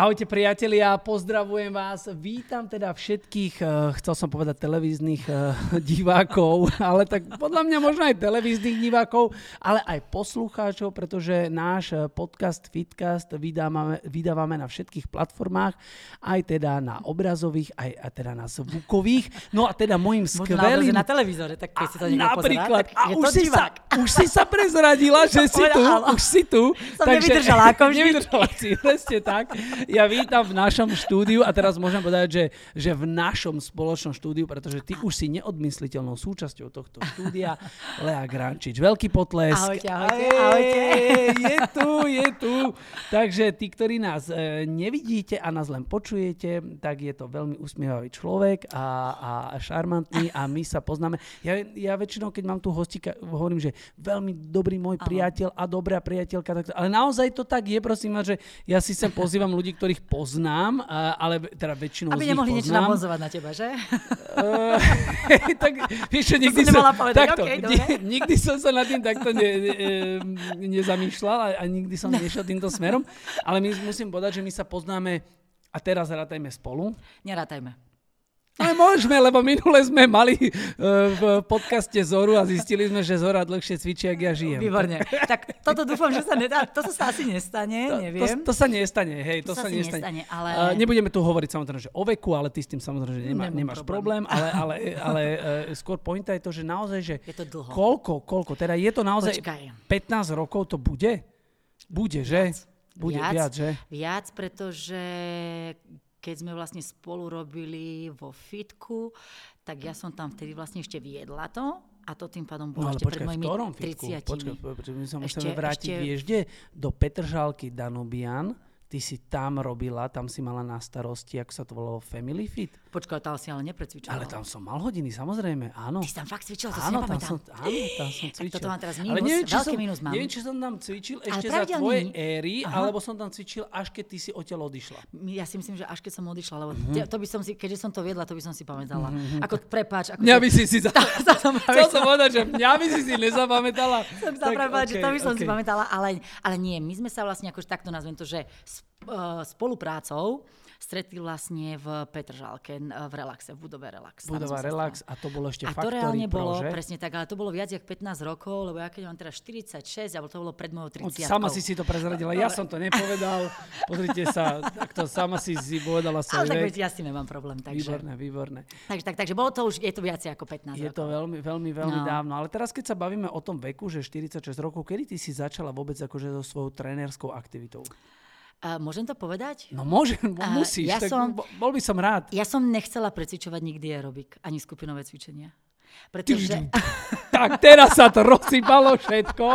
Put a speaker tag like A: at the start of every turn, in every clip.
A: Ahojte priatelia, pozdravujem vás. Vítam teda všetkých, eh, chcel som povedať televíznych eh, divákov, ale tak podľa mňa možno aj televíznych divákov, ale aj poslucháčov, pretože náš eh, podcast Fitcast vydávame, vydávame na všetkých platformách, aj teda na obrazových, aj, aj teda na zvukových. No a teda môjim skvelým...
B: na televízore, tak keď si to niekto
A: Napríklad,
B: pozerá, tak
A: a už, si sa, už si sa prezradila, že si tu, už si tu.
B: Som nevydržala, ako vždy.
A: Nevydržala si, presne tak. Ja vítam v našom štúdiu a teraz môžem povedať, že, že v našom spoločnom štúdiu, pretože ty už si neodmysliteľnou súčasťou tohto štúdia, Lea Grančič. Veľký potlesk.
B: Ahojte, ahojte, ahojte.
A: Je tu, je tu. Takže tí, ktorí nás e, nevidíte a nás len počujete, tak je to veľmi usmievavý človek a, a šarmantný a my sa poznáme. Ja, ja väčšinou, keď mám tu hostika, hovorím, že veľmi dobrý môj priateľ a dobrá priateľka. Tak, ale naozaj to tak je, prosím vás, že ja si sem pozývam ľudí, ktorých poznám, ale teda väčšinou
B: Aby
A: z nich
B: nemohli niečo
A: poznám.
B: nabonzovať na teba, že?
A: Eh, tak vieš čo, nikdy
B: som povedať,
A: takto,
B: dobre.
A: nikdy som sa nad tým takto ne, ne, nezamýšľal a, a nikdy som nešiel týmto smerom, ale my musím povedať, že my sa poznáme a teraz rátajme spolu.
B: Nerátajme.
A: Ale môžeme, lebo minule sme mali eh, v podcaste Zoru a zistili sme, že Zora dlhšie cvičí, ak ja žijem.
B: Výborne. Tak toto dúfam, že sa nedá. Toto sa asi nestane,
A: To,
B: neviem.
A: to, to sa nestane, hej, to,
B: To
A: sa,
B: sa
A: nestane.
B: nestane, ale-
A: Uh, nebudeme tu hovoriť samozrejme, že o veku, ale ty s tým samozrejme, že nemá, nemáš problém,
B: problém.
A: ale, ale, ale uh, skôr pointa je to, že naozaj, že
B: Je to dlho.
A: koľko, koľko, teda je to naozaj
B: Počkaj.
A: 15 rokov to bude? Bude, že? Bude viac,
B: Viac.
A: že?
B: Viac, pretože keď sme vlastne spolu robili vo fitku, tak ja som tam vtedy vlastne ešte viedla to a to tým pádom
A: No
B: bolo
A: ale
B: ešte
A: počkaj,
B: pred mojimi
A: ktorom fitku?
B: 30
A: Počkaj, počkaj, my sa musíme
B: Ešte-
A: vrátiť,
B: ešte-
A: kde? Do Petržalky Danubian, ty si tam robila, tam si mala na starosti, ako sa to volalo, Family Fit.
B: Počkaj, tam si ale neprecvičovala.
A: Ale tam som mal hodiny, samozrejme, áno.
B: Ty si tam fakt cvičila, to si
A: Áno, tam
B: nepamätám.
A: som, áno, tam som
B: Tak
A: cvičil.
B: toto mám teraz
A: Ale
B: mínus,
A: neviem, či
B: veľký
A: som,
B: mínus mám.
A: Neviem, či som tam cvičil ešte za tvoje éry,
B: Aha.
A: alebo som tam cvičil, až keď ty si odtiaľ odišla.
B: Ja si myslím, že až keď som odišla, lebo
A: Mhm.
B: te- to by som si, keďže som to viedla, to by som si pamätala. Ako prepáč, ako
A: Mňa by si si za...
B: som
A: Chcel som povedať, že mňa by si si nezapamätala.
B: som sa že to by som si pamätala, ale, ale nie, my sme sa vlastne akože takto nazvem to, že spoluprácou stretli vlastne v Petržalke, v Relaxe, v budove Relax.
A: Budova Relax a to bolo ešte
B: A to reálne
A: Pro,
B: bolo,
A: že?
B: presne tak, ale to bolo viac jak 15 rokov, lebo ja keď mám teraz 46, alebo to bolo pred mojou
A: No,
B: 30
A: Sama si si to prezradila, ja som to nepovedal. Pozrite sa, takto sama si si povedala svoj
B: Ale tak veď ja s tým nemám problém, takže,
A: Výborné, výborné.
B: takže, tak, takže bolo to už, je to viac ako 15
A: Je
B: rokov.
A: to veľmi, veľmi, veľmi
B: No.
A: dávno. Ale teraz, keď sa bavíme o tom veku, že 46 rokov, kedy ty si začala vôbec akože so svojou trénerskou aktivitou?
B: A môžem to povedať?
A: No môžem, musíš.
B: ja
A: tak
B: som-
A: bo- bol by som rád.
B: Ja som nechcela precvičovať nikdy aerobik, ani skupinové cvičenia. Pretože,
A: Tak teraz sa to rozsypalo všetko.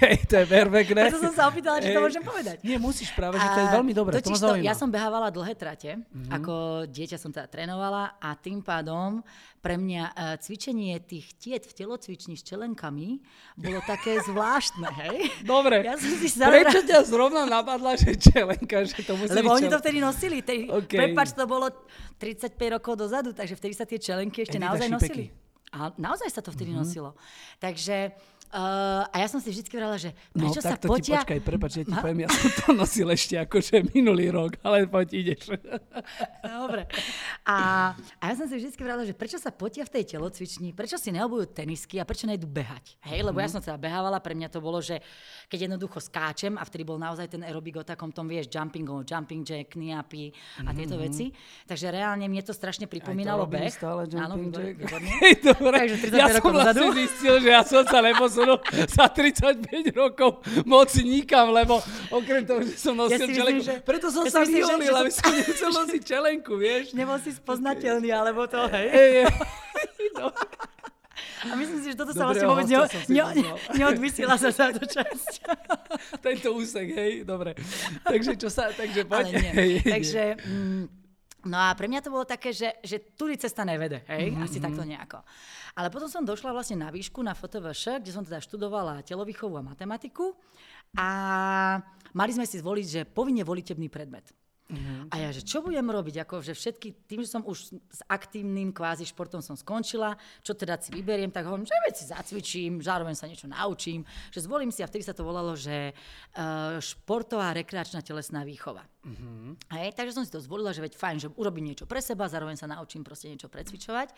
A: Hej, to je perfektné.
B: preto som sa opýtala, či to môžem povedať.
A: Nie, musíš práve, že to je veľmi dobré. To
B: totiž to, ja som behávala dlhé trate,
A: Mhm.
B: mm-hmm. ako dieťa som teda trénovala a tým pádom pre mňa uh, cvičenie tých tiet v telocvični s čelenkami bolo také zvláštne, hej?
A: Dobre.
B: Ja som si
A: Prečo
B: zaobra-
A: ťa zrovna napadla, že čelenka, že to musí
B: Lebo oni to
A: čelen-
B: vtedy nosili. Tej,
A: OK.
B: okay. Prepač, to bolo 35 rokov dozadu, takže vtedy sa tie čelenky ešte
A: Edita
B: naozaj
A: Šipeky.
B: nosili. A naozaj sa to vtedy mm-hmm. nosilo. Takže, uh, a ja som si vždy vrala, že
A: No
B: prečo sa
A: tak to ti
B: potia...
A: počkaj, prepač, ja ti
B: Ma-
A: poviem, ja som to nosil ešte akože minulý rok, ale poď ideš.
B: Dobre. A, a ja som si vždy vrala, že prečo sa potia v tej telocvični, prečo si neobujú tenisky a prečo nejdu behať. Hej, lebo ja
A: Mhm.
B: som teda behávala, pre mňa to bolo, že keď jednoducho skáčem a vtedy bol naozaj ten aerobik o takom tom, vieš, jumping, o jumping jack, kniapy a tieto veci. Takže reálne mne to strašne pripomínalo
A: Mhm. robím
B: beh.
A: stále
B: Áno,
A: jumping. Hej, dobre.
B: Takže 35
A: ja som vlastne zistil, že ja som sa neposunul za 35 rokov moc nikam, lebo okrem toho, že som nosil
B: Ja myslím,
A: čelenku.
B: že-
A: Preto som
B: ja
A: sa vyholil, aby som nemusel nosiť čelenku, vieš.
B: Nebol si spoznateľný, alebo to, hej.
A: Ej, ej.
B: A myslím si, že toto sa vlastne vôbec neodvysiela sa táto časť.
A: Tento úsek, hej, dobre. Takže čo sa, takže
B: Ale
A: poď.
B: nie.
A: Hej,
B: Takže, mm, no a pre mňa to bolo také, že, že tudy cesta nevede, hej,
A: Mhm,
B: asi takto nejako. Ale potom som došla vlastne na výšku na FOTVŠ, kde som teda študovala telovýchovu a matematiku a mali sme si zvoliť, že povinne volitebný predmet. Uh-huh. A ja, že čo budem robiť? Ako, že všetky, tým, že som už s aktívnym kvázi športom som skončila, čo teda si vyberiem, tak hovorím, že veci zacvičím, zároveň sa niečo naučím, že zvolím si, a vtedy sa to volalo, že uh, športová rekreačná telesná výchova. Uh-huh. Hej, takže som si to zvolila, že veď fajn, že urobím niečo pre seba, zároveň sa naučím proste niečo precvičovať.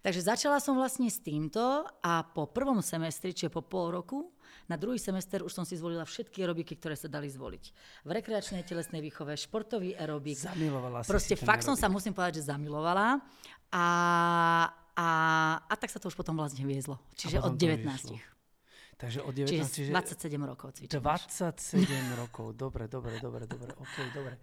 B: Takže začala som vlastne s týmto a po prvom semestri, čiže po pol roku, na druhý semester už som si zvolila všetky aerobiky, ktoré sa dali zvoliť. V rekreačnej telesnej výchove, športový aerobik.
A: Zamilovala si
B: Proste
A: si
B: fakt som sa, musím povedať, že zamilovala. A, a, a tak sa to už potom vlastne viezlo. Čiže od 19.
A: Takže od 19,
B: čiže 27 rokov cvičím.
A: 27 rokov, dobre, dobre, dobre, dobre, ok, dobre.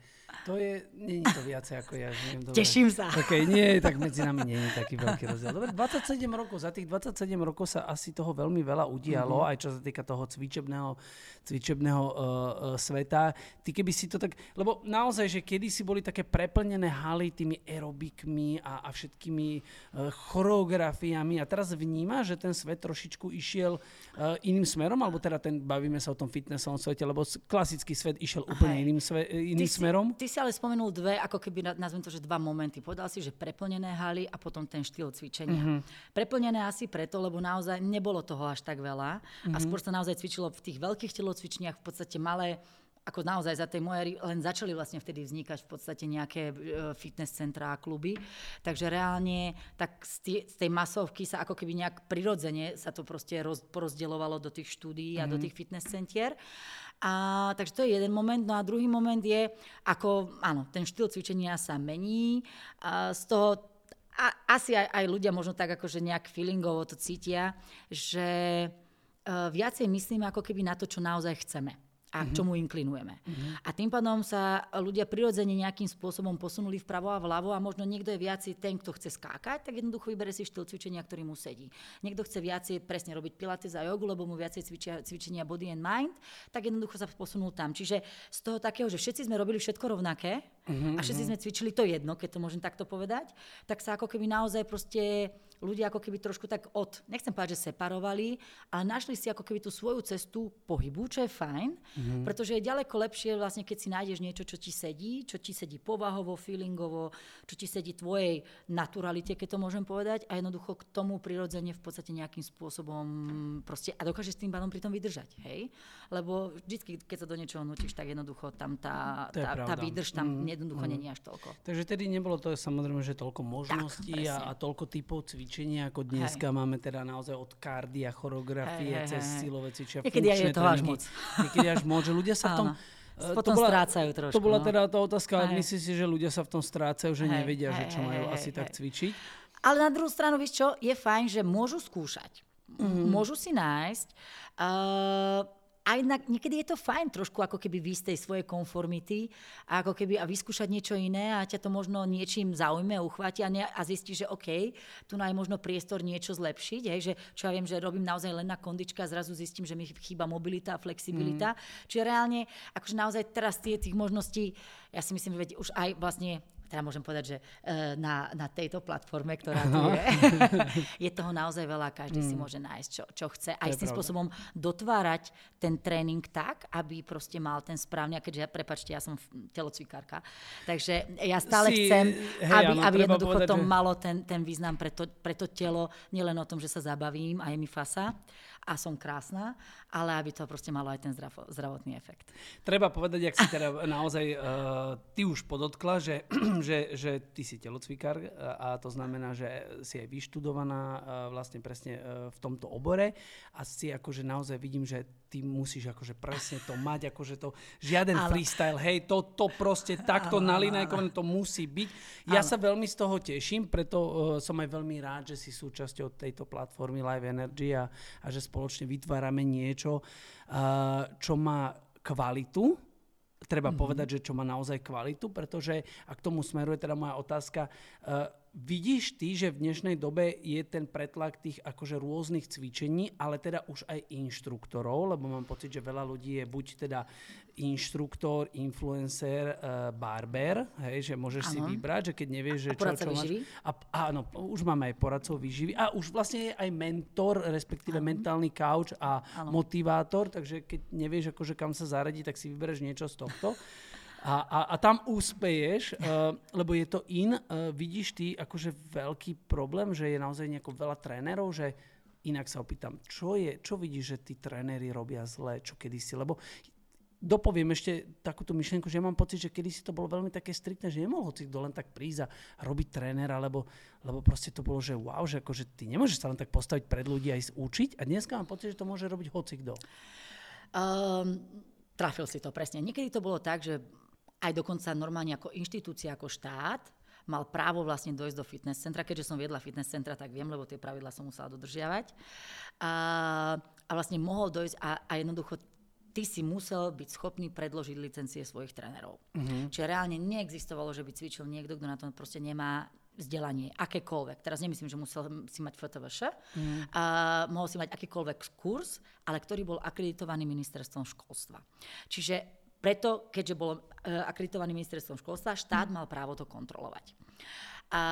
A: To je, nie je to viacej ako ja. Neviem, dobre.
B: Teším sa.
A: Ok, nie, tak medzi nami nie je taký veľký rozdiel. Dobre, 27 rokov, za tých 27 rokov sa asi toho veľmi veľa udialo, mm-hmm. aj čo sa týka toho cvičebného, cvičebného uh, uh, sveta. Ty keby si to tak, lebo naozaj, že kedy si boli také preplnené haly tými aerobikmi a, a všetkými uh, choreografiami a teraz vníma, že ten svet trošičku išiel uh, iným smerom, alebo teda ten, bavíme sa o tom fitnessovom svete, lebo klasický svet išiel úplne Hej. iným, sve, iným
B: ty
A: smerom.
B: Ty si ale spomenul dve, ako keby, nazvem to, že dva momenty. Povedal si, že preplnené haly a potom ten štýl cvičenia. Mm-hmm. Preplnené asi preto, lebo naozaj nebolo toho až tak veľa mm-hmm. a skôr sa naozaj cvičilo v tých veľkých telocvičniach v podstate malé ako naozaj za tej mojej, len začali vlastne vtedy vznikať v podstate nejaké e, fitness centrá a kluby. Takže reálne tak z, tej masovky sa ako keby nejak prirodzene sa to proste roz, porozdeľovalo do tých štúdií a do mhm. tých fitness centier. A, takže to je jeden moment. No a druhý moment je, ako, áno, ten štýl cvičenia sa mení. A z toho a, asi aj, aj ľudia možno tak akože nejak feelingovo to cítia, že uh, viacej myslíme ako keby na to, čo naozaj chceme a k mhm. čomu inklinujeme. Uh-huh. A tým pádom sa ľudia prirodzene nejakým spôsobom posunuli vpravo a vľavo a možno niekto je viacej ten, kto chce skákať, tak jednoducho vybere si štýl cvičenia, ktorý mu sedí. Niekto chce viacej presne robiť pilates a jogu, lebo mu viacej cvičia, cvičenia body and mind, tak jednoducho sa posunul tam. Čiže z toho takého, že všetci sme robili všetko rovnaké uh-huh, a všetci uh-huh. sme cvičili to jedno, keď to môžem takto povedať, tak sa ako keby naozaj proste ľudia ako keby trošku tak od, nechcem povedať, že separovali, ale našli si ako keby tú svoju cestu pohybu, čo je fajn, mm-hmm. pretože je ďaleko lepšie vlastne, keď si nájdeš niečo, čo ti sedí, čo ti sedí povahovo, feelingovo, čo ti sedí tvojej naturalite, keď to môžem povedať, a jednoducho k tomu prirodzene v podstate nejakým spôsobom proste a dokážeš s tým pádom pri tom vydržať, hej? Lebo vždy, keď sa do niečoho nutíš, tak jednoducho tam tá, tá, tá výdrž tam mm, jednoducho mm. není až toľko.
A: Takže tedy nebolo to samozrejme, že toľko možností tak, a, a toľko typov cvičení cvičenia, ako dneska hej. máme teda naozaj od kardia, choreografie, hej, hej, cez silové cvičenia,
B: Niekedy je to až moc.
A: Niekedy až moc, že ľudia sa v tom...
B: Potom to bola, strácajú trošku.
A: To bola no. teda tá otázka, ale myslíš si, že ľudia sa v tom strácajú, že hej, nevedia, hej, že čo majú hej, asi hej, tak cvičiť?
B: Ale na druhú stranu, vieš čo, je fajn, že môžu skúšať. Mm-hmm. Môžu si nájsť. Uh, a inak niekedy je to fajn trošku ako keby výjsť tej svojej konformity a ako keby a vyskúšať niečo iné a ťa to možno niečím zaujme, uchváti a, ne, a zistí, že OK, tu je možno priestor niečo zlepšiť, hej, že čo ja viem, že robím naozaj len na kondička a zrazu zistím, že mi chýba mobilita a flexibilita. Mm. Čiže reálne, akože naozaj teraz tie tých možností, ja si myslím, že už aj vlastne teda môžem povedať, že e, na, na tejto platforme, ktorá tu je, je toho naozaj veľa, každý mm. si môže nájsť, čo, čo chce. Aj s tým spôsobom dotvárať ten tréning tak, aby proste mal ten správny, a keďže, ja, prepačte, ja som telocvikárka, takže ja stále si, chcem, hej, aby, áno, aby jednoducho povedať, to že... malo ten, ten význam pre to, pre to telo, nielen o tom, že sa zabavím a je mi fasa, a som krásna, ale aby to proste malo aj ten zdravo, zdravotný efekt.
A: Treba povedať, ak si teda naozaj uh, ty už podotkla, že, že, že ty si telocvikár a to znamená, že si aj vyštudovaná uh, vlastne presne uh, v tomto obore a si akože naozaj vidím, že ty musíš akože presne to mať, akože to žiaden ale... freestyle, hej, to, to proste takto nalinajkované to musí byť. Ja ale... sa veľmi z toho teším, preto uh, som aj veľmi rád, že si súčasťou tejto platformy Live Energy a, a že spoločne vytvárame niečo, uh, čo má kvalitu, treba mm-hmm. povedať, že čo má naozaj kvalitu, pretože a k tomu smeruje teda moja otázka, uh, Vidíš ty, že v dnešnej dobe je ten pretlak tých akože rôznych cvičení, ale teda už aj inštruktorov, lebo mám pocit, že veľa ľudí je buď teda inštruktor, influencer, uh, barber, hej, že môžeš ano. si vybrať, že keď nevieš, že
B: a čo, čo máš.
A: A, áno, už máme aj poradcov výživy a už vlastne je aj mentor, respektíve ano. mentálny couch a ano. motivátor, takže keď nevieš, akože kam sa zaradí, tak si vybereš niečo z tohto. A, a, a tam úspeješ, uh, lebo je to in. Uh, vidíš ty akože veľký problém, že je naozaj nejako veľa trénerov, že inak sa opýtam, čo, je, čo vidíš, že tí tréneri robia zle, čo kedysi, lebo dopoviem ešte takúto myšlienku, že ja mám pocit, že kedysi to bolo veľmi také striktné, že nemohol si kto len tak prísť a robiť trénera, lebo, lebo proste to bolo, že wow, že akože ty nemôžeš sa len tak postaviť pred ľudí a ísť učiť a dneska mám pocit, že to môže robiť hoci kto.
B: Um, trafil si to presne. Niekedy to bolo tak, že aj dokonca normálne ako inštitúcia, ako štát, mal právo vlastne dojsť do fitness centra. Keďže som viedla fitness centra, tak viem, lebo tie pravidla som musela dodržiavať. A, a vlastne mohol dojsť a, a jednoducho ty si musel byť schopný predložiť licencie svojich trénerov. Uh-huh. Čiže reálne neexistovalo, že by cvičil niekto, kto na to proste nemá vzdelanie, akékoľvek. Teraz nemyslím, že musel si mať FTVŠ, mm. a mohol si mať akýkoľvek kurz, ale ktorý bol akreditovaný ministerstvom školstva. Čiže preto, keďže bol uh, akreditovaný ministerstvom školstva, štát mal právo to kontrolovať. A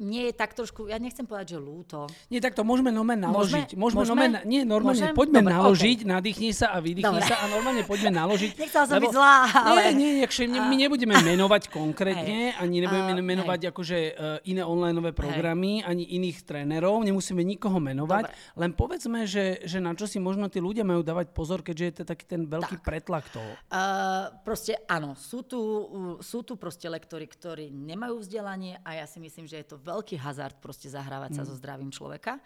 B: nie je tak trošku, ja nechcem povedať, že lúto.
A: Nie, tak to môžeme nomen naložiť. Môžeme, môžeme, môžeme? Nomen, nie, normálne, Môžem? poďme Dobre, naložiť, okay. nadýchni sa a vydýchni Dobre. sa a normálne poďme naložiť.
B: Nechcela som lebo, byť zlá, ale...
A: Nie, nie, jakže, a... my nebudeme menovať konkrétne, ani nebudeme uh, menovať hej. akože uh, iné onlineové programy, hej. ani iných trénerov, nemusíme nikoho menovať, Dobre. len povedzme, že, že na čo si možno tí ľudia majú dávať pozor, keďže je to taký ten veľký tak. pretlak toho.
B: Uh, proste áno, sú tu, sú tu proste lektory, ktorí nemajú vzdelanie a ja si myslím, že je to veľký hazard proste zahrávať sa mm. so zdravím človeka.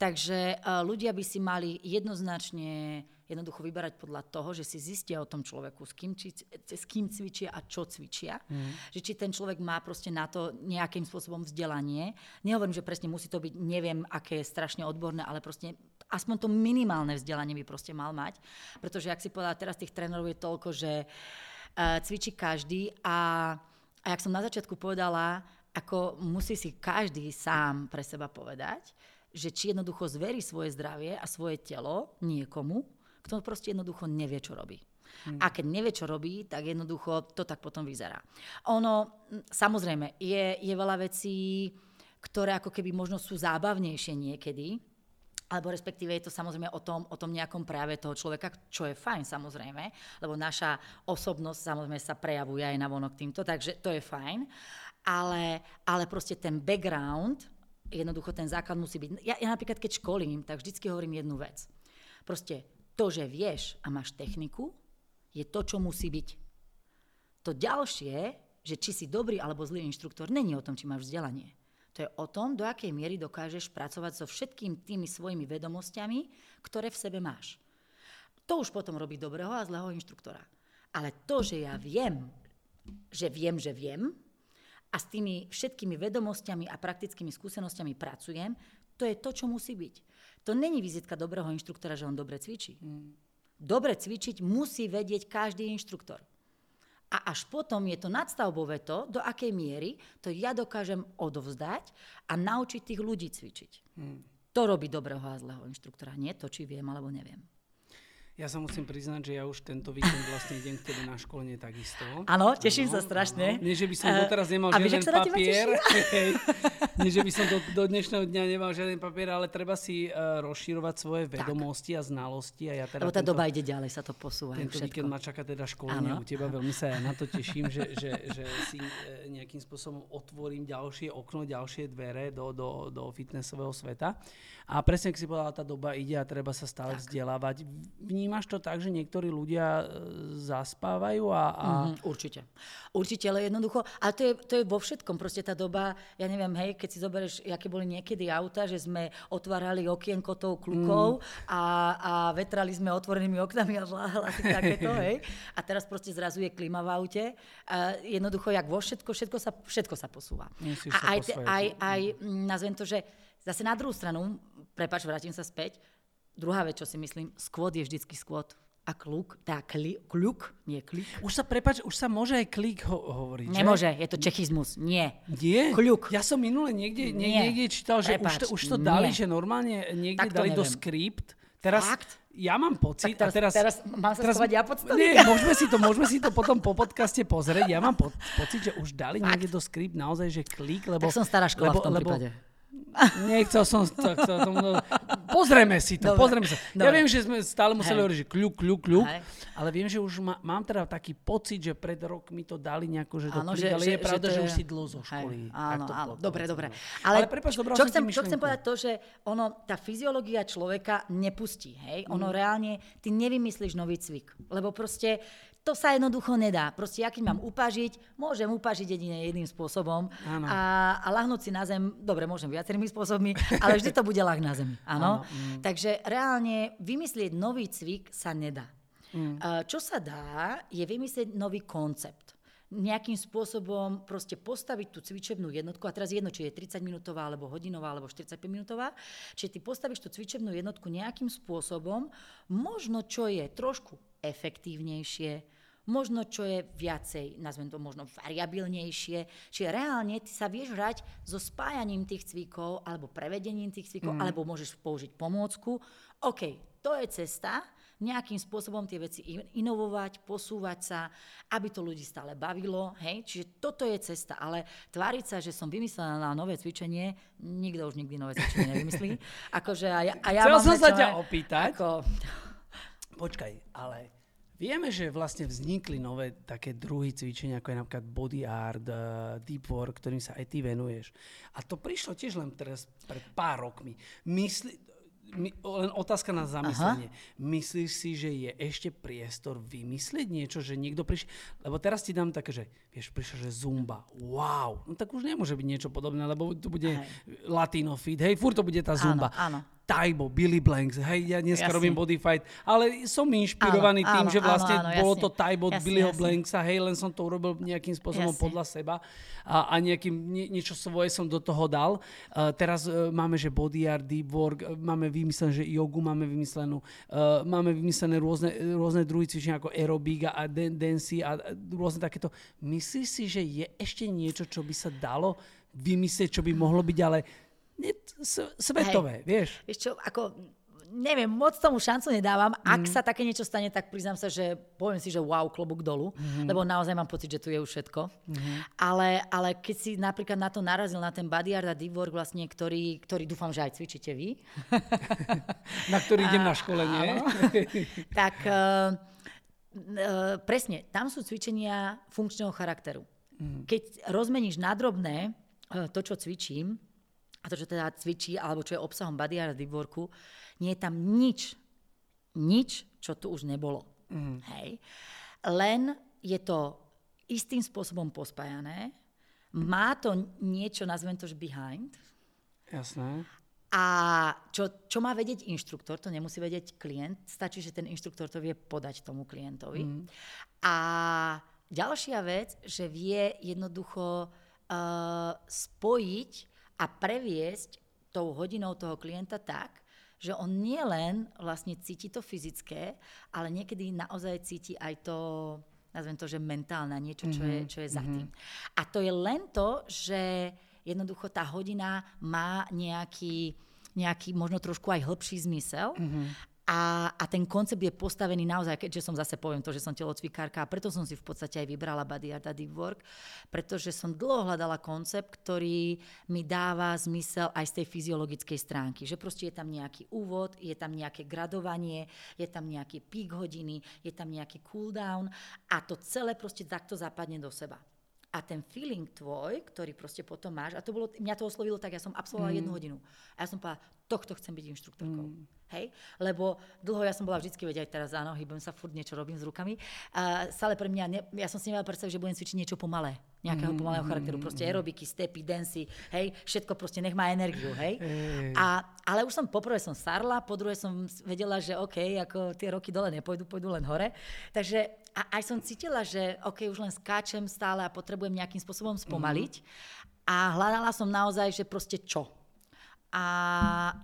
B: Takže uh, ľudia by si mali jednoznačne jednoducho vyberať podľa toho, že si zistia o tom človeku, s kým, či, s kým cvičia a čo cvičia. Mm. Že či ten človek má proste na to nejakým spôsobom vzdelanie. Nehovorím, že presne musí to byť, neviem, aké je strašne odborné, ale proste aspoň to minimálne vzdelanie by proste mal mať. Pretože, ak si povedala, teraz tých trénerov je toľko, že uh, cvičí každý a, a jak som na začiatku povedala, ako musí si každý sám pre seba povedať, že či jednoducho zverí svoje zdravie a svoje telo niekomu, kto proste jednoducho nevie, čo robí. Hmm. A keď nevie, čo robí, tak jednoducho to tak potom vyzerá. Ono, samozrejme, je, je veľa vecí, ktoré ako keby možno sú zábavnejšie niekedy, alebo respektíve je to samozrejme o tom, o tom nejakom práve toho človeka, čo je fajn samozrejme, lebo naša osobnosť samozrejme sa prejavuje aj na vonok týmto, takže to je fajn ale, ale proste ten background, jednoducho ten základ musí byť. Ja, ja napríklad, keď školím, tak vždycky hovorím jednu vec. Proste to, že vieš a máš techniku, je to, čo musí byť. To ďalšie, že či si dobrý alebo zlý inštruktor, není o tom, či máš vzdelanie. To je o tom, do akej miery dokážeš pracovať so všetkými tými svojimi vedomosťami, ktoré v sebe máš. To už potom robí dobrého a zlého inštruktora. Ale to, že ja viem, že viem, že viem, a s tými všetkými vedomosťami a praktickými skúsenostiami pracujem, to je to, čo musí byť. To není vizitka dobrého inštruktora, že on dobre cvičí. Dobre cvičiť musí vedieť každý inštruktor. A až potom je to nadstavbové to, do akej miery to ja dokážem odovzdať a naučiť tých ľudí cvičiť. Mm. To robí dobrého a zlého inštruktora. Nie to, či viem alebo neviem.
A: Ja sa musím priznať, že ja už tento víkend vlastne idem k tebe na školenie takisto.
B: Áno, teším ano, sa strašne.
A: Ano. Nie, že by som doteraz nemal uh, žiaden papier. Nie, že by som do, do dnešného dňa nemal žiaden papier, ale treba si uh, rozširovať svoje vedomosti tak. a znalosti. A ja teda
B: Lebo tá tento, doba ide ďalej, sa to posúva.
A: Tento všetko. víkend ma čaká teda školenie ano. u teba. Veľmi sa ja na to teším, že, že, že si uh, nejakým spôsobom otvorím ďalšie okno, ďalšie dvere do, do, do fitnessového sveta. A presne, keď si povedala, tá doba ide a treba sa stále tak. vzdelávať. Vnímaš to tak, že niektorí ľudia e, zaspávajú a... a... Mm-hmm,
B: určite. Určite, ale jednoducho, a to je, to je vo všetkom. Proste tá doba, ja neviem, hej, keď si zoberieš, aké boli niekedy auta, že sme otvárali okienko tou klukou mm. a, a vetrali sme otvorenými oknami a asi takéto, hej. A teraz proste zrazu je klima v aute. A jednoducho, jak vo všetko, všetko sa, všetko sa posúva. a aj, aj, aj, nazvem to, že zase na druhú stranu, prepač, vrátim sa späť. Druhá vec, čo si myslím, skvot je vždycky skvot. A kluk, tá kli, kľuk, nie klik.
A: Už sa, prepač, už sa môže aj klik ho- hovoriť,
B: Nemôže, že? je to čechizmus, nie.
A: Nie?
B: Kľuk.
A: Ja som minule niekde, nie. niekde čítal, že prepač, už to, už to dali, že normálne niekde dali neviem. do skript. Teraz, Fakt? ja mám pocit...
B: Tak teraz,
A: a
B: teraz, teraz mám sa teraz, ja pod
A: Nie, môžeme si, to, môžeme si to potom po podcaste pozrieť. Ja mám po, pocit, že už dali Fakt? niekde do skript naozaj, že klik, lebo...
B: Tak som stará škola lebo, v tom
A: lebo,
B: prípade
A: nechcel som to, to, to, to pozrieme si to,
B: Dobre.
A: pozrieme sa. Ja
B: Dobre.
A: viem, že sme stále museli hovoriť, že kľuk, kľuk, kľuk,
B: Hej.
A: ale viem, že už ma, mám teda taký pocit, že pred rokmi to dali nejako, že to
B: Áno,
A: kľuk,
B: že,
A: ale
B: že,
A: je pravda, že,
B: to
A: už si dlho zo školy.
B: Hej, áno,
A: to
B: áno, dobre, dobre. Ale,
A: Ale prepáč,
B: čo,
A: som
B: chcem, čo chcem povedať to, že ono, tá fyziológia človeka nepustí, hej?
A: Mm.
B: Ono reálne, ty nevymyslíš nový cvik, lebo proste to sa jednoducho nedá. Proste ja keď mám upažiť, môžem upažiť jedine jedným spôsobom a, a lahnúť si na zem, dobre, môžem viacerými spôsobmi, ale vždy to bude lah na zemi, áno?
A: Mm.
B: Takže reálne vymyslieť nový cvik sa nedá.
A: Mm.
B: Čo sa dá, je vymyslieť nový koncept. Nejakým spôsobom proste postaviť tú cvičebnú jednotku, a teraz je jedno, či je 30 minútová, alebo hodinová, alebo 45 minútová, čiže ty postavíš tú cvičebnú jednotku nejakým spôsobom, možno čo je trošku efektívnejšie, možno čo je viacej, nazvem to možno variabilnejšie, čiže reálne ty sa vieš hrať so spájaním tých cvikov, alebo prevedením tých cvikov, alebo môžeš použiť pomôcku. OK, to je cesta, nejakým spôsobom tie veci in- inovovať, posúvať sa, aby to ľudí stále bavilo, hej? Čiže toto je cesta, ale tváriť sa, že som vymyslela na nové cvičenie, nikto už nikdy nové cvičenie nevymyslí. Akože a ja, a ja
A: Chcel som sa ťa opýtať.
B: Ako,
A: Počkaj, ale vieme, že vlastne vznikli nové také druhy cvičenia, ako je napríklad body art, uh, deep work, ktorým sa aj ty venuješ. A to prišlo tiež len teraz pred pár rokmi. Mysli, my, len otázka na zamyslenie. Myslíš si, že je ešte priestor vymyslieť niečo, že niekto prišiel... Lebo teraz ti dám také, že vieš, prišlo, že Zumba. Wow. No tak už nemôže byť niečo podobné, lebo tu bude Latino Fit. Hej, furt to bude tá Zumba.
B: áno.
A: Taibo, Billy Blanks, hej, ja dneska
B: Jasne.
A: robím body fight, ale som inšpirovaný
B: Áno,
A: tým,
B: áno,
A: že vlastne
B: áno, áno,
A: bolo
B: jasne.
A: to Taibo od Billyho
B: jasne.
A: Blanksa, hej, len som to urobil nejakým spôsobom
B: Jasne.
A: podľa seba a, a nejakým, nie, niečo svoje som do toho dal. Uh, teraz uh, máme, že body art, deep work, uh, máme vymyslené, že jogu máme vymyslenú, uh, máme vymyslené rôzne, rôzne druhy cvičenia ako aerobik a dan- dancey a a rôzne takéto. Myslíš si, že je ešte niečo, čo by sa dalo vymyslieť, čo by mohlo byť, ale svetové, vieš?
B: Vieš čo, ako, neviem, moc tomu šancu nedávam. Ak
A: Mhm.
B: sa také niečo stane, tak priznám sa, že poviem si, že wow, klobúk dolu,
A: Mhm.
B: lebo naozaj mám pocit, že tu je už všetko. Ale, ale keď si napríklad na to narazil, na ten body art a deep work, vlastne, ktorý, ktorý dúfam, že aj cvičíte vy,
A: Na ktorý idem na školenie.
B: tak uh, uh, presne, tam sú cvičenia funkčného charakteru. Keď rozmeníš na drobné uh, to, čo cvičím, a to, čo teda cvičí, alebo čo je obsahom body art worku, nie je tam nič, nič, čo tu už nebolo. Hej. Len je to istým spôsobom pospájané, má to niečo, nazvem to, že behind,
A: Jasné.
B: a čo, čo má vedieť inštruktor, to nemusí vedieť klient, stačí, že ten inštruktor to vie podať tomu klientovi. Mm. A ďalšia vec, že vie jednoducho uh, spojiť a previesť tou hodinou toho klienta tak, že on nie len vlastne cíti to fyzické, ale niekedy naozaj cíti aj to, nazvem to, že mentálne, niečo, čo je, čo je za tým. A to je len to, že jednoducho tá hodina má nejaký, nejaký možno trošku aj hĺbší zmysel. A, a ten koncept je postavený naozaj, keďže som zase poviem to, že som telocvikárka a preto som si v podstate aj vybrala Body Art a Deep Work, pretože som dlho hľadala koncept, ktorý mi dáva zmysel aj z tej fyziologickej stránky. Že proste je tam nejaký úvod, je tam nejaké gradovanie, je tam nejaký peak hodiny, je tam nejaký cooldown a to celé proste takto zapadne do seba. A ten feeling tvoj, ktorý proste potom máš, a to bolo, mňa to oslovilo tak, ja som absolvovala mm. jednu hodinu. A ja som povedala, tohto chcem byť inštruktorkou. Mm. Hej? Lebo dlho ja som bola vždycky, veď aj teraz áno, hýbem sa, furt niečo robím s rukami. A stále pre mňa, ne, ja som si nevedela predstaviť, že budem cvičiť niečo pomalé. Nejakého mm. pomalého charakteru. Proste aerobiky, stepy, dancey, hej, všetko proste nech má energiu, hej. A, ale už som poprvé som sarla, po druhé som vedela, že OK, ako tie roky dole nepôjdu, pôjdu len hore. Takže a aj som cítila, že OK, už len skáčem stále a potrebujem nejakým spôsobom spomaliť. A hľadala som naozaj, že proste čo. A,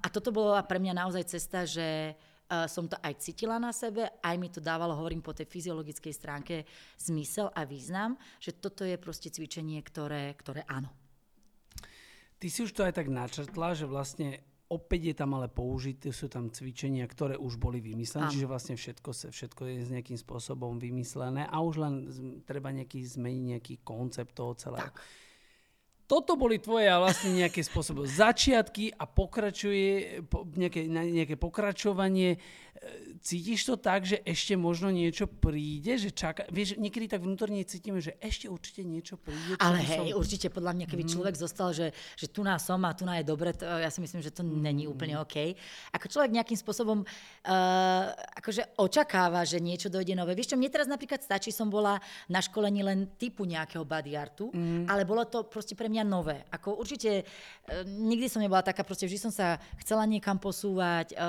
B: a toto bola pre mňa naozaj cesta, že uh, som to aj cítila na sebe, aj mi to dávalo, hovorím po tej fyziologickej stránke, zmysel a význam, že toto je proste cvičenie, ktoré, ktoré áno.
A: Ty si už to aj tak načrtla, že vlastne opäť je tam ale použité, sú tam cvičenia, ktoré už boli vymyslené,
B: Áno.
A: čiže vlastne všetko, sa- všetko je nejakým spôsobom vymyslené a už len treba nejaký zmeniť nejaký koncept toho celého.
B: Tak.
A: toto boli tvoje vlastne nejaké spôsoby začiatky a pokračuje po, nejaké, nejaké pokračovanie. Cítiš to tak, že ešte možno niečo príde? Že čaká, vieš, niekedy tak vnútorne cítime, že ešte určite niečo príde.
B: Ale hej, som... určite podľa mňa, keby mm. človek zostal, že, že tu nás som a tu nás je dobre, to, ja si myslím, že to mm. není úplne OK. Ako človek nejakým spôsobom uh, akože očakáva, že niečo dojde nové. Vieš čo, mne teraz napríklad stačí, som bola na školení len typu nejakého body artu, mm. ale bolo to proste pre mňa nové. Ako určite e, nikdy som nebola taká, proste vždy som sa chcela niekam posúvať e,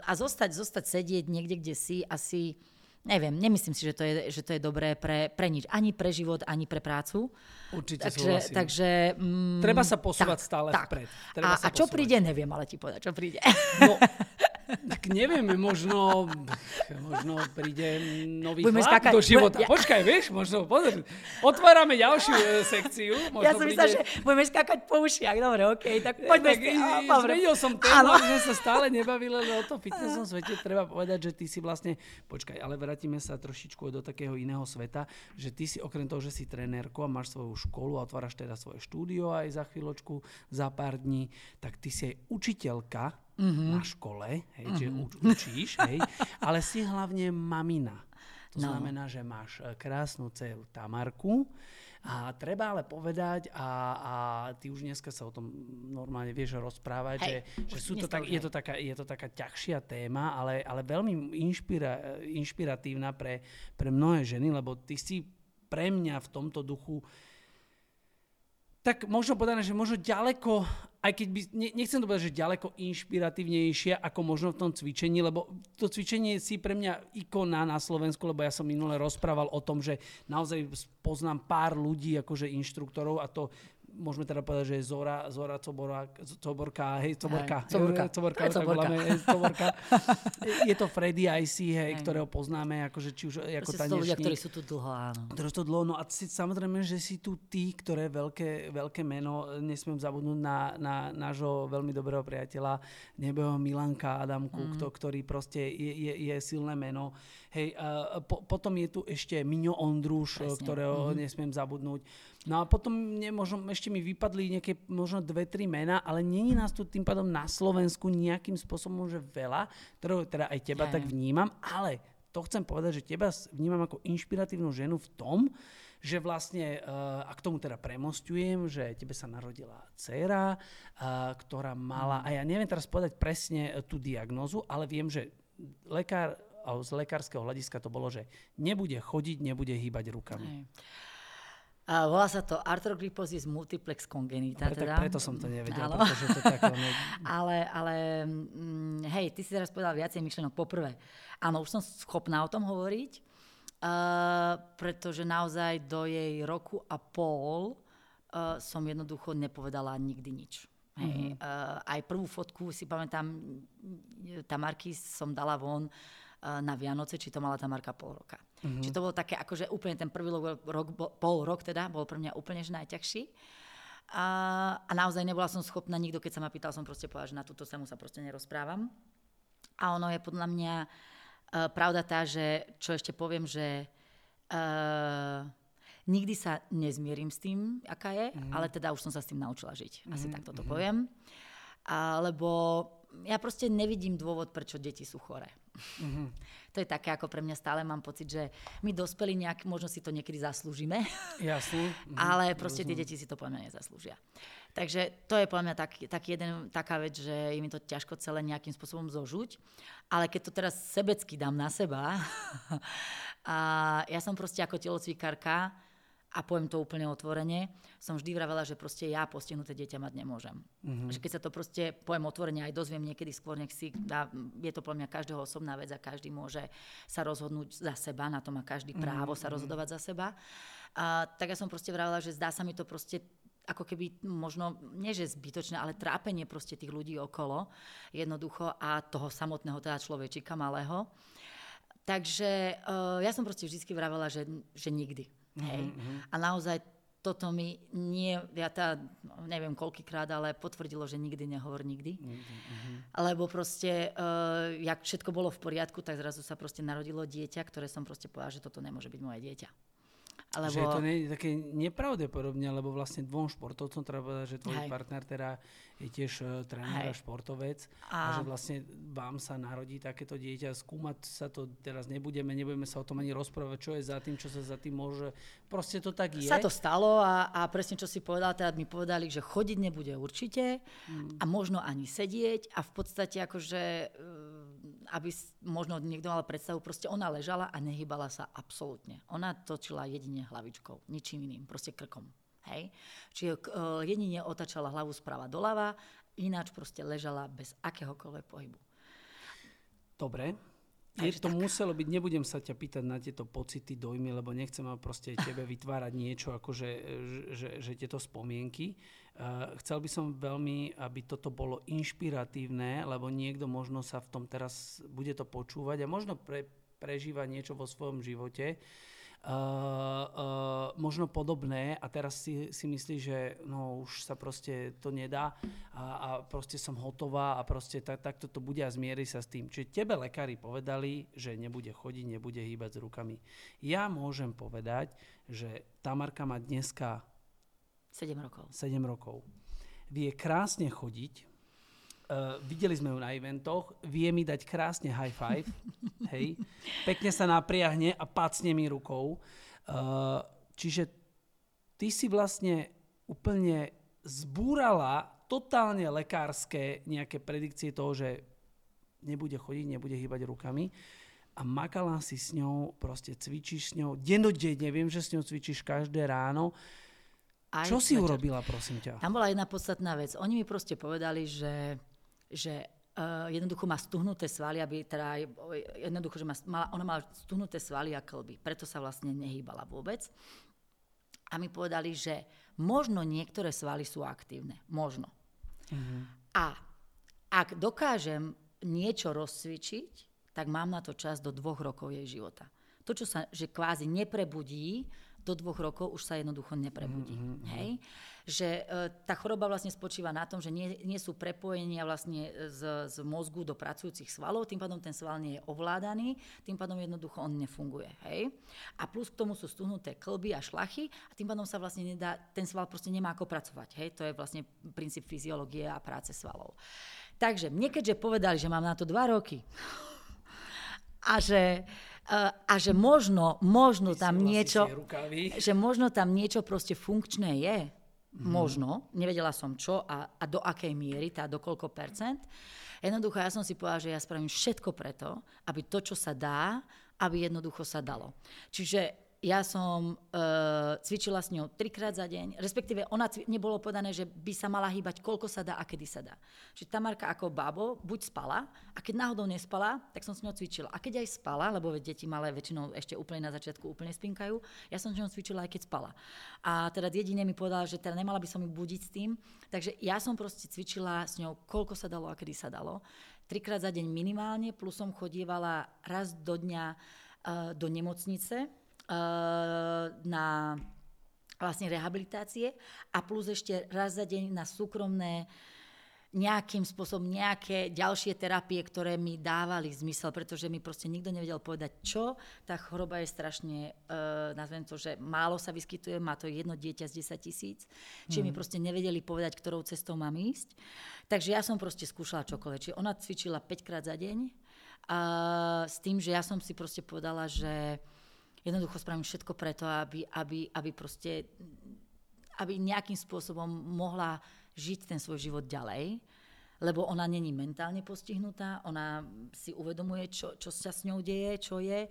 B: a zostať, zostať sedieť niekde, kde si, asi neviem, nemyslím si, že to je, že to je dobré pre, pre nič. Ani pre život, ani pre prácu.
A: Určite
B: takže,
A: súhlasím.
B: Takže, mm,
A: Treba sa posúvať
B: tak,
A: stále
B: tak.
A: vpred.
B: Treba a, a čo posúvať. príde, neviem, ale ti povedať, čo príde.
A: No, Tak neviem, možno, možno príde nový Budeme chlap skákať. do života. Ja... Počkaj, vieš, možno, pozor, otvárame ďalšiu e, sekciu. Možno
B: ja som príde... myslel, že budeme skákať po ušiach. Dobre, okay, tak poďme. Tak,
A: á, zmenil som tému, že sa stále nebavili len o to fitnessom svete. Treba povedať, že ty si vlastne, počkaj, ale vrátime sa trošičku do takého iného sveta, že ty si okrem toho, že si trenérko a máš svoju školu a otváraš teda svoje štúdio aj za chvíľočku, za pár dní, tak ty si aj učiteľka mm-hmm. na škole, hej, mm-hmm. že uč, učíš, hej, ale si hlavne mamina. To no. znamená, že máš e, krásnu dceru Tamarku a treba ale povedať, a, a ty už dneska sa o tom normálne vieš rozprávať, Hej, že, že sú to tak, je, to taká, je to taká ťažšia téma, ale, ale veľmi inšpira, inšpiratívna pre, pre mnohé ženy, lebo ty si pre mňa v tomto duchu tak možno povedané, že možno ďaleko aj keď by, ne, nechcem to povedať, že ďaleko inšpiratívnejšia ako možno v tom cvičení, lebo to cvičenie si pre mňa ikona na Slovensku, lebo ja som minule rozprával o tom, že naozaj poznám pár ľudí, akože inštruktorov a to môžeme teda povedať, že je Zora, Zora Coborka, hej, Coborka, hej, Coborka, Coborka, Coborka, Coborka. Hej, Coborka. je to Freddy IC, hej, hej, ktorého poznáme, akože či už ako
B: to tanečník. ľudia, ktorí sú tu dlho, áno.
A: Ktorí sú tu dlho, no a si, samozrejme, že si tu tí, ktoré veľké, veľké meno, nesmiem zabudnúť na, na nášho veľmi dobrého priateľa, nebeho Milanka Adamku, mm. kto, ktorý proste je, je, je silné meno. Hej, uh, po, potom je tu ešte Miňo Ondruš, Presne. ktorého mm-hmm. nesmiem zabudnúť. No a potom mne možno, ešte mi vypadli nejaké možno dve, tri mená, ale není nás tu tým pádom na Slovensku nejakým spôsobom že veľa, ktorého teda aj teba ja, tak vnímam, ale to chcem povedať, že teba vnímam ako inšpiratívnu ženu v tom, že vlastne, uh, a k tomu teda premostujem, že tebe sa narodila dcéra, uh, ktorá mala, a ja neviem teraz povedať presne uh, tú diagnózu, ale viem, že lekár, z lekárskeho hľadiska to bolo, že nebude chodiť, nebude hýbať rukami. Hej.
B: A volá sa to arthrogryposis multiplex congenita.
A: Pre,
B: teda.
A: preto som to nevedel, Áno. pretože to tak... Ne...
B: ale, ale mm, hej, ty si teraz povedal viacej myšlenok. Poprvé, áno, už som schopná o tom hovoriť, uh, pretože naozaj do jej roku a pol uh, som jednoducho nepovedala nikdy nič. Hej. Mm-hmm. Uh, aj prvú fotku si pamätám, tá Marky som dala von na Vianoce, či to mala tá Marka pol roka. Mm-hmm. Či to bolo také, akože úplne ten prvý rok, pol rok teda, bol pre mňa úplne že najťažší. A, a naozaj nebola som schopná, nikto keď sa ma pýtal, som proste povedala, že na túto tému sa proste nerozprávam. A ono je podľa mňa uh, pravda tá, že čo ešte poviem, že uh, nikdy sa nezmierim s tým, aká je, mm-hmm. ale teda už som sa s tým naučila žiť. Asi mm-hmm. takto to poviem. A, lebo ja proste nevidím dôvod, prečo deti sú chore. Mm-hmm. To je také, ako pre mňa stále mám pocit, že my dospeli nejak, možno si to niekedy zaslúžime.
A: Jasne. Mm-hmm.
B: Ale proste tie deti si to podľa mňa nezaslúžia. Takže to je podľa mňa tak, tak jeden, taká vec, že mi to ťažko celé nejakým spôsobom zožuť. Ale keď to teraz sebecky dám na seba, a ja som proste ako telocvikárka, a poviem to úplne otvorene, som vždy vravela, že proste ja postihnuté dieťa mať nemôžem. Mm-hmm. Že keď sa to proste, poviem otvorene, aj dozviem niekedy skôr, nech si dá, je to pre mňa každého osobná vec a každý môže sa rozhodnúť za seba, na to má každý mhm, právo mm-hmm. sa rozhodovať za seba. A, tak ja som proste vravela, že zdá sa mi to proste ako keby možno, nie že zbytočné, ale trápenie proste tých ľudí okolo jednoducho a toho samotného teda človečika malého. Takže uh, ja som proste vždy vravela, že, že nikdy. Hej. Mm-hmm. A naozaj toto mi nie, ja tá, neviem koľkýkrát, ale potvrdilo, že nikdy nehovor nikdy. Mm-hmm. Lebo proste, uh, jak všetko bolo v poriadku, tak zrazu sa proste narodilo dieťa, ktoré som proste povedala, že toto nemôže byť moje dieťa.
A: Lebo... Že je to nie, také nepravdepodobne, lebo vlastne dvom športovcom treba povedať, že tvoj Hej. partner teda je tiež uh, tréner a športovec a... a že vlastne vám sa narodí takéto dieťa. Skúmať sa to teraz nebudeme, nebudeme sa o tom ani rozprávať, čo je za tým, čo sa za tým môže. Proste to tak je.
B: Sa to stalo a, a presne čo si povedal, teda mi povedali, že chodiť nebude určite hmm. a možno ani sedieť a v podstate akože aby možno niekto mal predstavu, proste ona ležala a nehybala sa absolútne. Ona točila jedine hlavičkou, ničím iným, proste krkom. Hej? Čiže uh, jedine otačala hlavu správa doľava, ináč proste ležala bez akéhokoľvek pohybu.
A: Dobre, je to tak. muselo byť, nebudem sa ťa pýtať na tieto pocity, dojmy, lebo nechcem proste tebe vytvárať niečo, ako že, že, že tieto spomienky. Uh, chcel by som veľmi, aby toto bolo inšpiratívne, lebo niekto možno sa v tom teraz bude to počúvať a možno pre, prežíva niečo vo svojom živote, uh, možno podobné a teraz si, si myslí, že no už sa proste to nedá a, a proste som hotová a proste tak, takto to bude a zmieri sa s tým. Čiže tebe lekári povedali, že nebude chodiť, nebude hýbať s rukami. Ja môžem povedať, že Tamarka má dneska
B: 7 rokov.
A: 7 rokov. Vie krásne chodiť, Uh, videli sme ju na eventoch, vie mi dať krásne high five, hej, pekne sa napriahne a pacne mi rukou. Uh, čiže ty si vlastne úplne zbúrala totálne lekárske nejaké predikcie toho, že nebude chodiť, nebude hýbať rukami a makala si s ňou, proste cvičíš s ňou, dennodenne, viem, že s ňou cvičíš každé ráno. Aj Čo si večer. urobila, prosím ťa?
B: Tam bola jedna podstatná vec. Oni mi proste povedali, že že uh, jednoducho má stuhnuté svaly, aby teda jednoducho, že má, mala, ona mala stuhnuté svaly a klby. Preto sa vlastne nehýbala vôbec. A mi povedali, že možno niektoré svaly sú aktívne. Možno. Mm-hmm. A ak dokážem niečo rozcvičiť, tak mám na to čas do dvoch rokov jej života. To, čo sa že kvázi neprebudí, do dvoch rokov už sa jednoducho neprebudí. Mm-hmm. Hej? Že e, tá choroba vlastne spočíva na tom, že nie, nie sú prepojenia vlastne z, z mozgu do pracujúcich svalov, tým pádom ten sval nie je ovládaný, tým pádom jednoducho on nefunguje. Hej? A plus k tomu sú stuhnuté klby a šlachy a tým pádom sa vlastne nedá, ten sval proste nemá ako pracovať. Hej? To je vlastne princíp fyziológie a práce svalov. Takže mne keďže povedali, že mám na to dva roky a že a že možno, možno tam niečo, že možno tam niečo proste funkčné je. Mm. Možno, nevedela som čo a, a do akej miery, tá do koľko percent. Jednoducho ja som si povedala, že ja spravím všetko preto, aby to, čo sa dá, aby jednoducho sa dalo. Čiže ja som uh, cvičila s ňou trikrát za deň, respektíve ona cvi- nebolo povedané, že by sa mala hýbať, koľko sa dá a kedy sa dá. Čiže Tamarka ako babo buď spala a keď náhodou nespala, tak som s ňou cvičila. A keď aj spala, lebo deti malé väčšinou ešte úplne na začiatku úplne spinkajú, ja som s ňou cvičila aj keď spala. A teda jedine mi povedala, že teda nemala by som ju budiť s tým, takže ja som proste cvičila s ňou, koľko sa dalo a kedy sa dalo. Trikrát za deň minimálne, plus som chodievala raz do dňa uh, do nemocnice, na vlastne rehabilitácie a plus ešte raz za deň na súkromné nejakým spôsobom nejaké ďalšie terapie, ktoré mi dávali zmysel, pretože mi proste nikto nevedel povedať, čo. Tá choroba je strašne, uh, nazvem to, že málo sa vyskytuje, má to jedno dieťa z 10 tisíc, čiže mm. mi proste nevedeli povedať, ktorou cestou mám ísť. Takže ja som proste skúšala čokoľvek. Čiže ona cvičila 5 krát za deň a s tým, že ja som si proste povedala, že jednoducho spravím všetko preto, aby, aby, aby proste aby nejakým spôsobom mohla žiť ten svoj život ďalej, lebo ona není mentálne postihnutá, ona si uvedomuje, čo, čo sa s ňou deje, čo je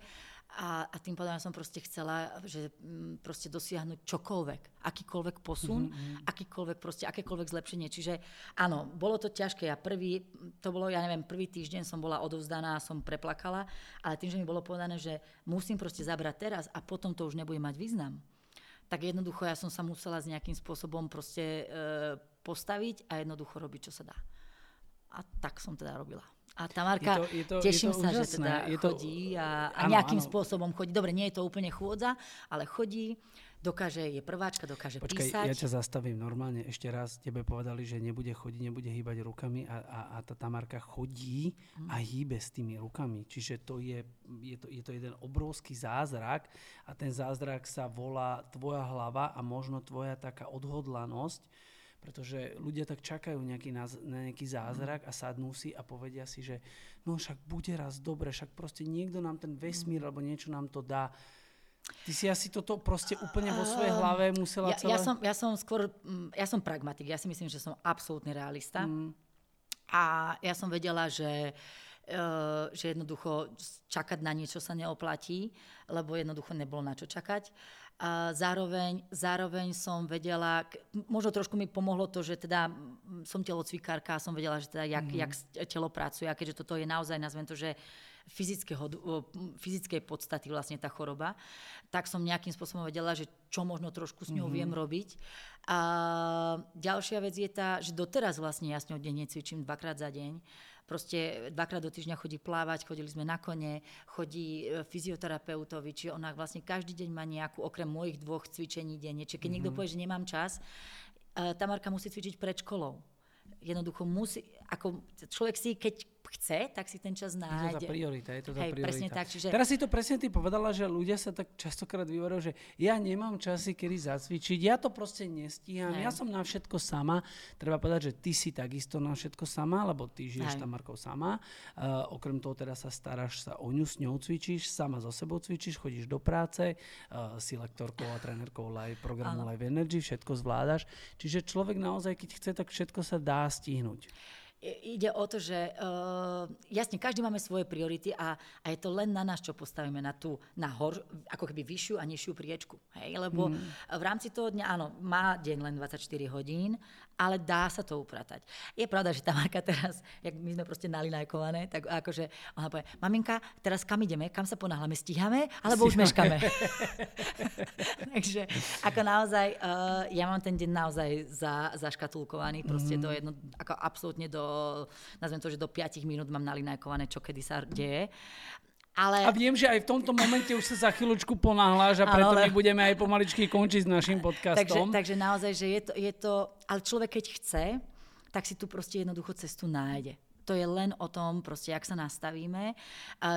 B: a, a tým pádom ja som proste chcela, že mm, proste dosiahnuť čokoľvek, akýkoľvek posun, mm-hmm. akýkoľvek proste, akékoľvek zlepšenie. Čiže áno, bolo to ťažké. Ja prvý, to bolo, ja neviem, prvý týždeň som bola odovzdaná a som preplakala, ale tým, že mi bolo povedané, že musím proste zabrať teraz a potom to už nebude mať význam, tak jednoducho ja som sa musela s nejakým spôsobom proste e, postaviť a jednoducho robiť, čo sa dá. A tak som teda robila. A Tamarka, je to, je to, teším je to sa, úžasné. že teda je to, chodí a, a áno, nejakým áno. spôsobom chodí. Dobre, nie je to úplne chôdza, ale chodí, dokáže, je prváčka, dokáže
A: Počkaj,
B: písať.
A: ja ťa zastavím normálne. Ešte raz tebe povedali, že nebude chodiť, nebude hýbať rukami a, a, a tá Tamarka chodí a hýbe s tými rukami. Čiže to je, je, to, je to jeden obrovský zázrak a ten zázrak sa volá tvoja hlava a možno tvoja taká odhodlanosť, pretože ľudia tak čakajú nejaký, na, na nejaký zázrak a sadnú si a povedia si, že no však bude raz dobre, však proste niekto nám ten vesmír alebo niečo nám to dá. Ty si asi toto proste úplne vo svojej hlave musela
B: ja,
A: celé...
B: ja, som, ja som skôr, mm, ja som pragmatik, ja si myslím, že som absolútny realista. Mm. A ja som vedela, že, uh, že jednoducho čakať na niečo sa neoplatí, lebo jednoducho nebolo na čo čakať. A zároveň, zároveň som vedela, možno trošku mi pomohlo to, že teda som telocvikárka a som vedela, že teda jak, mm. jak telo pracuje a keďže toto je naozaj, nazvem to, že fyzickej podstaty vlastne tá choroba, tak som nejakým spôsobom vedela, že čo možno trošku s ňou mm-hmm. viem robiť. A ďalšia vec je tá, že doteraz vlastne ja s ňou denne cvičím dvakrát za deň. Proste dvakrát do týždňa chodí plávať, chodili sme na kone, chodí e, fyzioterapeutovi, čiže ona vlastne každý deň má nejakú, okrem mojich dvoch cvičení denne. Čiže keď mm-hmm. niekto povie, že nemám čas, e, Tamarka musí cvičiť pred školou jednoducho musí, ako človek si, keď chce, tak si ten čas nájde.
A: Je to tá priorita, je to tá
B: Hej,
A: priorita.
B: presne tak. Čiže...
A: Teraz si to presne ty povedala, že ľudia sa tak častokrát vyvarajú, že ja nemám časy, kedy zacvičiť, ja to proste nestíham, Hej. ja som na všetko sama. Treba povedať, že ty si takisto na všetko sama, lebo ty žiješ tam Markou sama. Uh, okrem toho teda sa staráš sa o ňu, s ňou cvičíš, sama so sebou cvičíš, chodíš do práce, uh, si lektorkou a trénerkou live, programu Live Energy, všetko zvládaš. Čiže človek naozaj, keď chce, tak všetko sa dá stihnúť
B: ide o to, že uh, jasne, každý máme svoje priority a, a je to len na nás, čo postavíme na tú, na hor, ako keby vyššiu a nižšiu priečku. Hej? Lebo mm. v rámci toho dňa, áno, má deň len 24 hodín, ale dá sa to upratať. Je pravda, že tá Marka teraz, jak my sme proste nalinajkované, tak akože ona povie, maminka, teraz kam ideme, kam sa ponáhľame, stíhame, alebo už meškame. Takže ako naozaj, uh, ja mám ten deň naozaj za, zaškatulkovaný, proste mm. do jedno, ako absolútne do, nazvem to, že do 5 minút mám nalinajkované, čo kedy sa deje. Ale...
A: A viem, že aj v tomto momente už sa za chvíľočku ponáhľaš a preto ale... my budeme aj pomaličky končiť s našim podcastom.
B: Takže, takže naozaj, že je to, je to... Ale človek, keď chce, tak si tu proste jednoducho cestu nájde. To je len o tom, proste, jak sa nastavíme,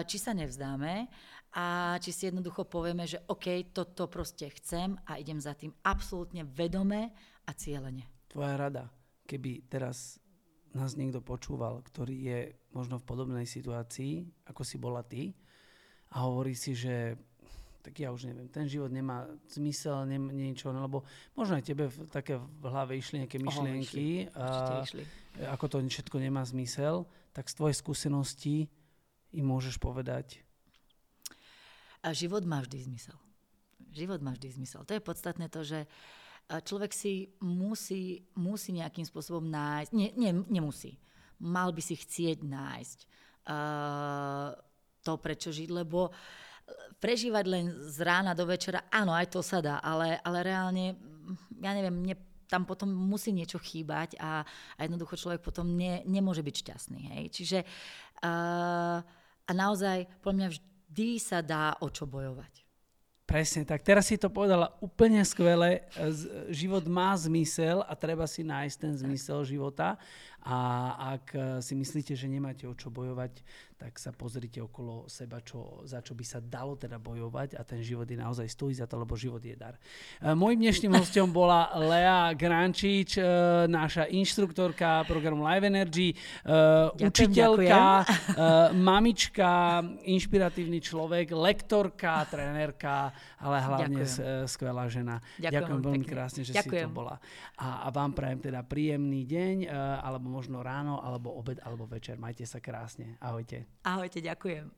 B: či sa nevzdáme a či si jednoducho povieme, že OK, toto proste chcem a idem za tým absolútne vedome a cieľene.
A: Tvoja rada, keby teraz nás niekto počúval, ktorý je možno v podobnej situácii, ako si bola ty, a hovorí si, že tak ja už neviem, ten život nemá zmysel, nem, niečo, no, lebo možno aj tebe v, také v hlave išli nejaké myšlienky,
B: oh, išli.
A: a, ako to všetko nemá zmysel, tak z tvojej skúsenosti im môžeš povedať?
B: A život má vždy zmysel. Život má vždy zmysel. To je podstatné to, že človek si musí, musí nejakým spôsobom nájsť, nie, nie, nemusí, mal by si chcieť nájsť uh, to, prečo žiť, lebo prežívať len z rána do večera, áno, aj to sa dá, ale, ale reálne, ja neviem, mne tam potom musí niečo chýbať a, a jednoducho človek potom ne, nemôže byť šťastný. Hej? Čiže uh, a naozaj, podľa mňa vždy sa dá o čo bojovať.
A: Presne tak. Teraz si to povedala úplne skvele. Život má zmysel a treba si nájsť ten zmysel života. A ak si myslíte, že nemáte o čo bojovať, tak sa pozrite okolo seba, čo, za čo by sa dalo teda bojovať a ten život je naozaj stojí za to, lebo život je dar. E, Mojím dnešným hostom bola Lea Grančič, e, naša inštruktorka programu Live Energy, e, ďakujem, učiteľka, ďakujem. mamička, inšpiratívny človek, lektorka, trénerka, ale hlavne ďakujem. skvelá žena. Ďakujem, ďakujem veľmi pekne. krásne, že ďakujem. si to bola. A, a vám prajem teda príjemný deň, alebo možno ráno, alebo obed, alebo večer. Majte sa krásne. Ahojte.
B: Ahojte, ďakujem.